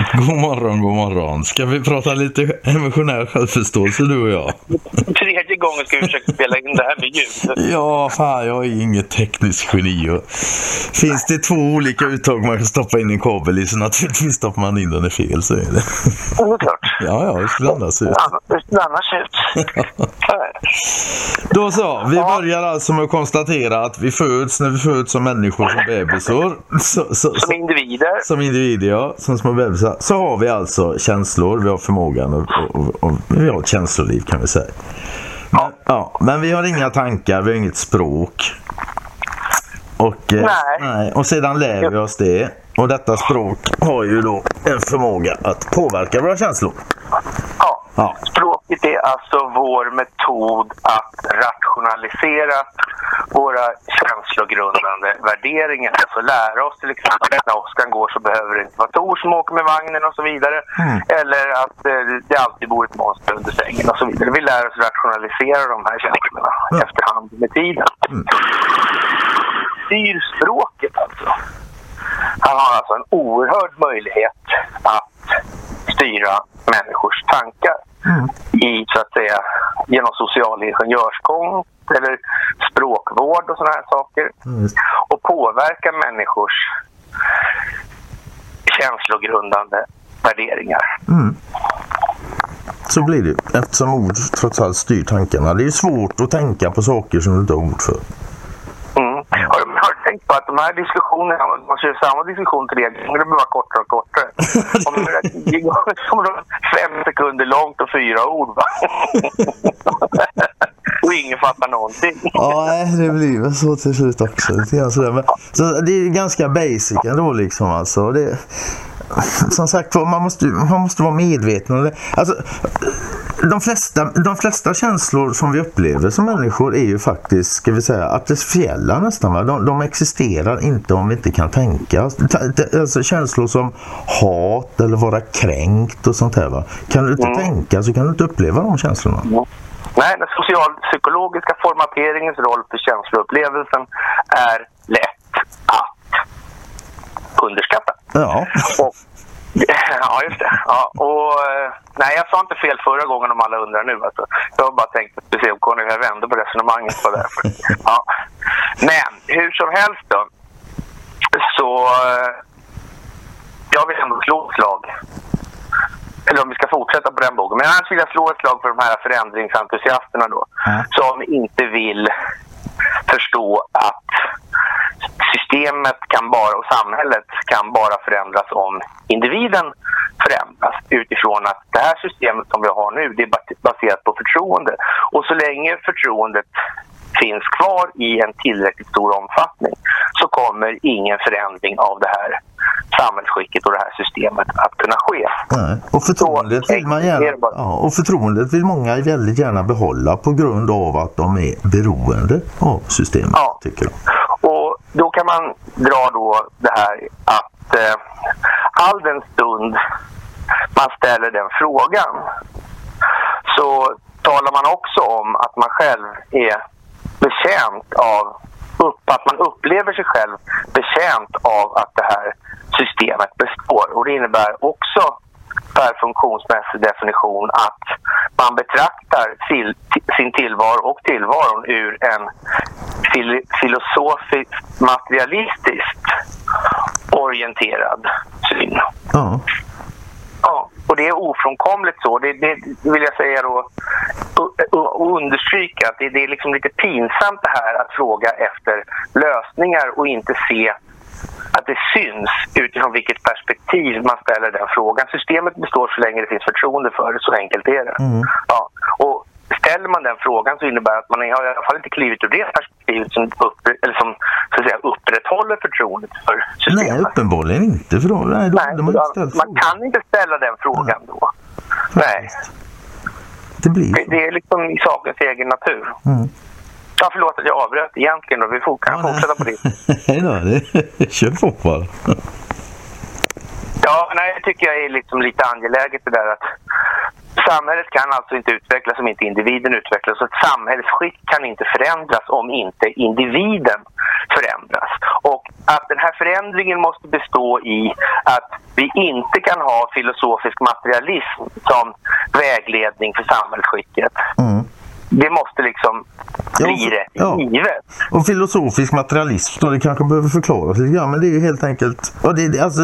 God morgon, god morgon. Ska vi prata lite emotionell självförståelse du och jag? Tredje gången ska vi försöka spela in det här med ljud. Ja, fan jag är inget tekniskt geni. Och finns det två olika uttag man kan stoppa in en kabel i så naturligtvis stoppar man in den i fel så är det. Ja, det är klart. Ja, ja, det annars ut. Det annars ut. Då så, vi börjar alltså med att konstatera att vi föds när vi föds som människor som bebisar. Så, så, Som så, individer. som individer, ja, som små bebisar. Så har vi alltså känslor, vi har förmågan och, och, och vi har ett känsloliv kan vi säga. Men, ja, men vi har inga tankar, vi har inget språk. Och, eh, Nej. och sedan lär vi oss det. Och detta språk har ju då en förmåga att påverka våra känslor. Ja. Ja. Språket är alltså vår metod att rationalisera våra känslogrundande värderingar. Alltså lära oss till exempel att när Oskar går så behöver det inte vara Tor som åker med vagnen och så vidare. Mm. Eller att eh, det alltid bor ett monster under sängen och så vidare. Vi lär oss rationalisera de här känslorna Ja. efterhand med tiden. Mm. Styr språket alltså. Han har alltså en oerhörd möjlighet att styra människors tankar i, så att säga, genom social ingenjörskonst eller språkvård och sådana här saker. Mm. Och påverka människors känslogrundande värderingar. Mm. Så blir det eftersom ord trots allt styr tankarna. Det är svårt att tänka på saker som du inte har ord för. På att de här diskussionerna, man kör samma diskussion tre gånger, det blir bara kortare och kortare. Om det kommer vara fem sekunder långt och fyra ord. Va? och ingen fattar någonting. Ja, det blir väl så till slut också. Sådär. Men, så det är ganska basic ändå liksom alltså. Det, som sagt man måste, man måste vara medveten om det. Alltså, de, flesta, de flesta känslor som vi upplever som människor är ju faktiskt, ska vi säga, artificiella nästan. Va? De, de existerar inte om vi inte kan tänka. Alltså känslor som hat eller vara kränkt och sånt här. Va? Kan du inte tänka så kan du inte uppleva de känslorna. Nej, den socialpsykologiska formateringens roll för känsloupplevelsen är lätt att underskatta. Ja. Och, ja, just det. Ja, och, eh, nej, jag sa inte fel förra gången om alla undrar nu. Alltså. Jag har bara tänkt att se om Conny vände på resonemanget på därför. Ja. Men hur som helst då. Så eh, jag vill ändå slå ett slag. Eller om vi ska fortsätta på den bogen. Men annars vill jag slå ett slag för de här förändringsentusiasterna då. Mm. Som inte vill förstå att systemet kan bara och samhället kan bara förändras om individen förändras utifrån att det här systemet som vi har nu det är bas- baserat på förtroende. Och så länge förtroendet finns kvar i en tillräckligt stor omfattning så kommer ingen förändring av det här samhällsskicket och det här systemet att kunna ske. Nej. Och förtroendet vill man gärna, ja, och förtroendet vill många väldigt gärna behålla på grund av att de är beroende av systemet, Ja. tycker de. Då kan man dra då det här att eh, all den stund man ställer den frågan så talar man också om att man själv är betjänt av upp, att man upplever sig själv betjänt av att det här systemet består. Och det innebär också per funktionsmässig definition att man betraktar sin tillvaro och tillvaron ur en fil, filosofiskt materialistiskt orienterad syn. Ja. Ja, och det är ofrånkomligt så. Det, det vill jag säga då och, understryka att det, det är liksom lite pinsamt det här att fråga efter lösningar och inte se att det syns utifrån vilket perspektiv man ställer den frågan. Systemet består så länge det finns förtroende för det, så enkelt är det. Ja, och ställer man den frågan så innebär det att man har i alla fall inte klivit ur det perspektivet som, upp, eller som så att säga, upprätthåller förtroendet för systemet. Nej, uppenbarligen inte. För då, nej, då Nej, man inte man kan inte ställa den frågan då. Nej, Det blir det, det är liksom i sakens egen natur. Mm. Ja, förlåt att jag avbröt egentligen och vi får, kan fortsätta på det. Nej då, det, kör på bara. Ja, nej, det tycker jag är liksom lite angeläget det där att samhället kan alltså inte utvecklas om inte individen utvecklas. Så ett samhällsskick kan inte förändras om inte individen förändras. Och att den här förändringen måste bestå i att vi inte kan ha filosofisk materialism som vägledning för samhällsskicket. Mm. Det måste liksom Ja, bli för- rätt ja. givet. Och filosofisk materialism då, det kanske behöver förklaras lite grann, men det är ju helt enkelt, ja, det, alltså,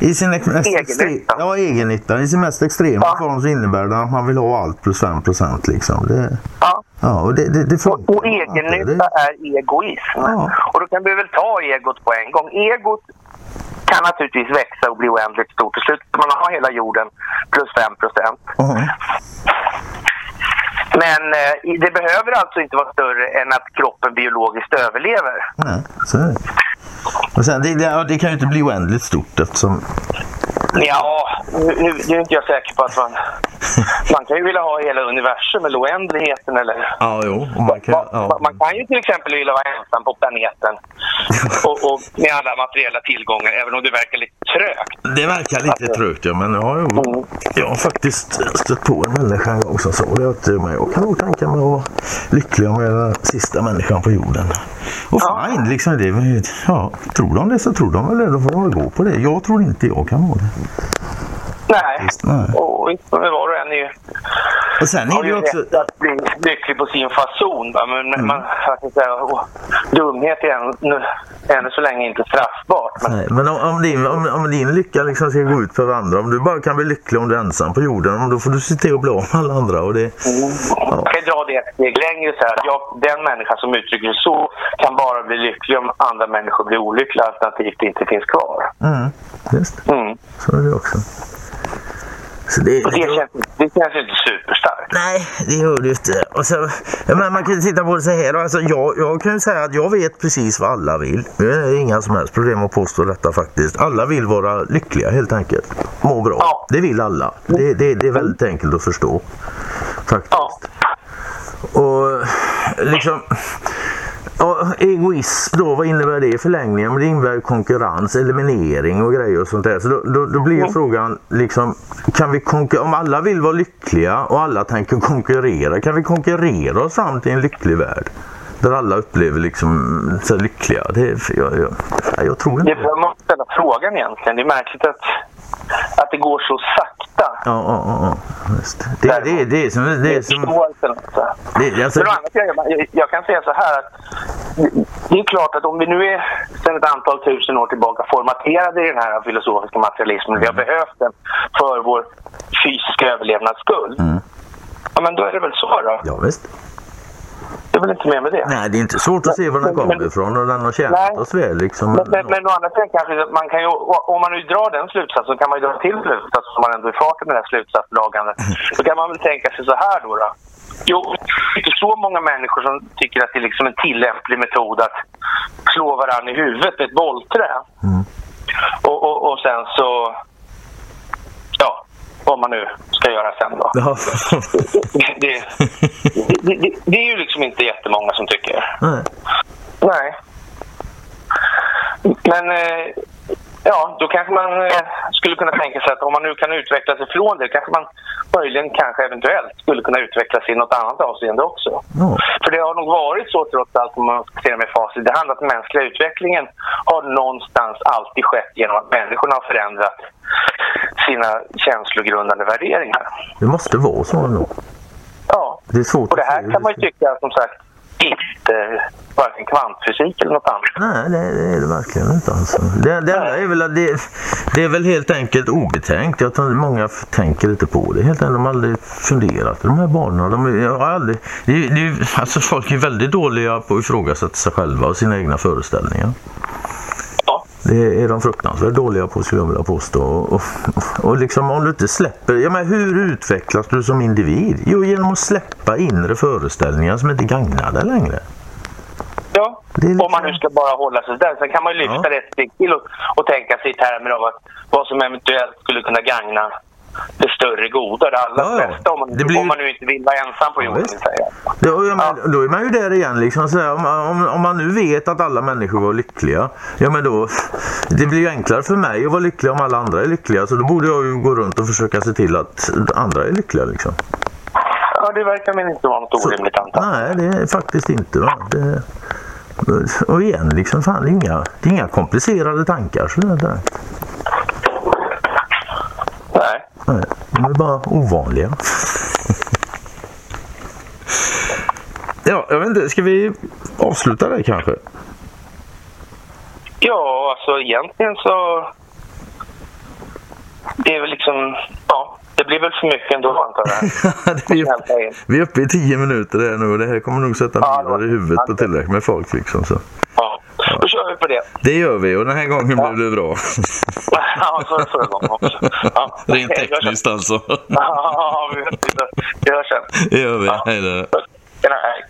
i sin mest Egennytta. ja, egennytta. I sin mest extrema Ja. form så innebär det att man vill ha allt plus 5 procent liksom. Det, Ja. ja, och det, det, det Och, och egennytta är egoism. Ja. Och då kan vi väl ta egot på en gång. Egot kan naturligtvis växa och bli oändligt stort. Till slut man ha hela jorden plus 5 procent. Ja. Men eh, det behöver alltså inte vara större än att kroppen biologiskt överlever. Nej, så är det. Och sen, det, det, det kan ju inte bli oändligt stort eftersom... Ja, nu, nu, nu är inte jag säker på att man... Man kan ju vilja ha hela universum eller oändligheten eller... Ja, jo. Man kan, ja. Man kan ju till exempel vilja vara ensam på planeten och, och med alla materiella tillgångar, även om det verkar lite trögt. Det verkar lite trögt ja, men ja, jo. jag har faktiskt stött på en människa en gång som sa det att eh, men jag kan nog tänka mig att vara lycklig om jag är den sista människan på jorden. Och Ja. fine, liksom det. Ja, tror de det så tror de väl det. Då får de väl gå på det. Jag tror inte jag kan vara det. Nej, nej. och var och en är ju, Och sen är det ju också... rätt att bli lycklig på sin fason. Men man, ska jag säga, åh, dumhet är ännu, ännu så länge inte straffbart. Men, Nej, men om, om, din, om, om din lycka liksom ska gå ut för andra, om du bara kan bli lycklig om du är ensam på jorden, då får du se till att bli av med alla andra. Och det, Jag kan dra det ett steg längre. Så här. Jag, den människa som uttrycker det så kan bara bli lycklig om andra människor blir olyckliga alternativt inte finns kvar. mm, just Mm. så är det också. Det, Och det, känns, det känns inte superstarkt. Nej, det gör det inte. Och så, ja, men man kan titta på det så här. Alltså, jag, jag kan ju säga att jag vet precis vad alla vill. Det är inga som helst problem att påstå detta faktiskt. Alla vill vara lyckliga helt enkelt. Må bra. Ja. Det vill alla. Det, det, det är väldigt enkelt att förstå. Faktiskt. Ja. Och liksom... Ja, egoism då, vad innebär det i förlängningen? Men det innebär konkurrens, eliminering och grejer och sånt där. Så då, då, då blir ju frågan liksom, kan vi om alla vill vara lyckliga och alla tänker konkurrera, kan vi konkurrera oss fram till en lycklig värld? Där alla upplever liksom här lyckliga. Det, är- jag, jag, jag tror Det inte är man måste ställa frågan egentligen. Det är märkligt att, att det går så sakta. Ja, ja, ja. ja. Just. Det, det, det, det är som... Det är som det, alltså, Men jag, jag kan säga så här att det är klart att om vi nu är sedan ett antal tusen år tillbaka formaterade i den här filosofiska materialismen, vi har behövt den för vår fysiska överlevnads skull. Ja, men då är det väl så då. ja, visst. Det är väl inte mer med det. Nej, det är inte svårt att se var den kommer ifrån och den har tjänat Nej. oss väl. Liksom. Men, men, men å andra sidan kanske man kan ju, om man nu drar den slutsatsen så kan man ju dra till slutsats om man ändå är farten med det här slutsatsdragandet. Då kan man väl tänka sig så här då. då. Jo, det är inte så många människor som tycker att det är liksom en tillämplig metod att slå varandra i huvudet med ett bollträ. Och, och, och sen så... Vad man nu ska göra sen då. Ja. Det, det, det, det är ju liksom inte jättemånga som tycker. Nej. Nej. Men eh, ja, då kanske man eh, skulle kunna tänka sig att om man nu kan utveckla sig från det kanske man möjligen, kanske eventuellt skulle kunna utveckla sig i något annat avseende också. Ja. För det har nog varit så trots allt om man ska se det med facit i hand att den mänskliga utvecklingen har någonstans alltid skett genom att människorna har förändrat sina känslogrundande värderingar. Det måste vara så ändå. Ja, Det är svårt och det här kan man det ju tycka som sagt inte varken kvantfysik eller något annat. Nej, det, det är det verkligen inte alltså. Det, det är väl att det, det är väl helt enkelt obetänkt. Jag tror många tänker inte på det. Helt enkelt, de har aldrig funderat. De här barnen, de jag har aldrig, det, det, alltså folk är väldigt dåliga på att ifrågasätta sig själva och sina egna föreställningar. Det är de fruktansvärt dåliga på skulle jag vilja påstå. Och, och, och liksom om du inte släpper, ja men hur utvecklas du som individ? Jo genom att släppa inre föreställningar som inte gagnar dig längre. Ja, liksom- om man nu ska bara hålla sig där. Sen kan man ju lyfta Ja. det ett steg till och, och tänka sig i termer av att vad som eventuellt skulle kunna gagna det större goda, det allra Ja, ja. bästa. Om man, Det blir om man nu inte vill vara ensam på jorden. vill säga. Ja, ja, men, Då är man ju där igen. Liksom, så om, om, om man nu vet att alla människor var lyckliga. Ja, men då, det blir ju enklare för mig att vara lycklig om alla andra är lyckliga. Så då borde jag ju gå runt och försöka se till att andra är lyckliga. Liksom. Ja, det verkar väl inte vara något orimligt antal. Nej, det är faktiskt inte. Va? Det, Och igen, liksom, fan, det, är inga, det är inga komplicerade tankar. Så det där. Nej. De är bara ovanliga. ja, jag vet inte, ska vi avsluta det kanske? Ja, alltså egentligen så... Det är väl liksom... Ja, det blir väl för mycket ändå antar jag. vi är uppe i tio minuter här nu och det här kommer nog sätta ja, i huvudet på tillräckligt med folk. Liksom, så. Ja, då kör vi på det. Det gör vi och den här gången ja. blev det bra. Ja, det förra gången också. Ja. Rent tekniskt alltså. ja, vi hörs sen. Det gör vi. Ja. Hej då. Hej.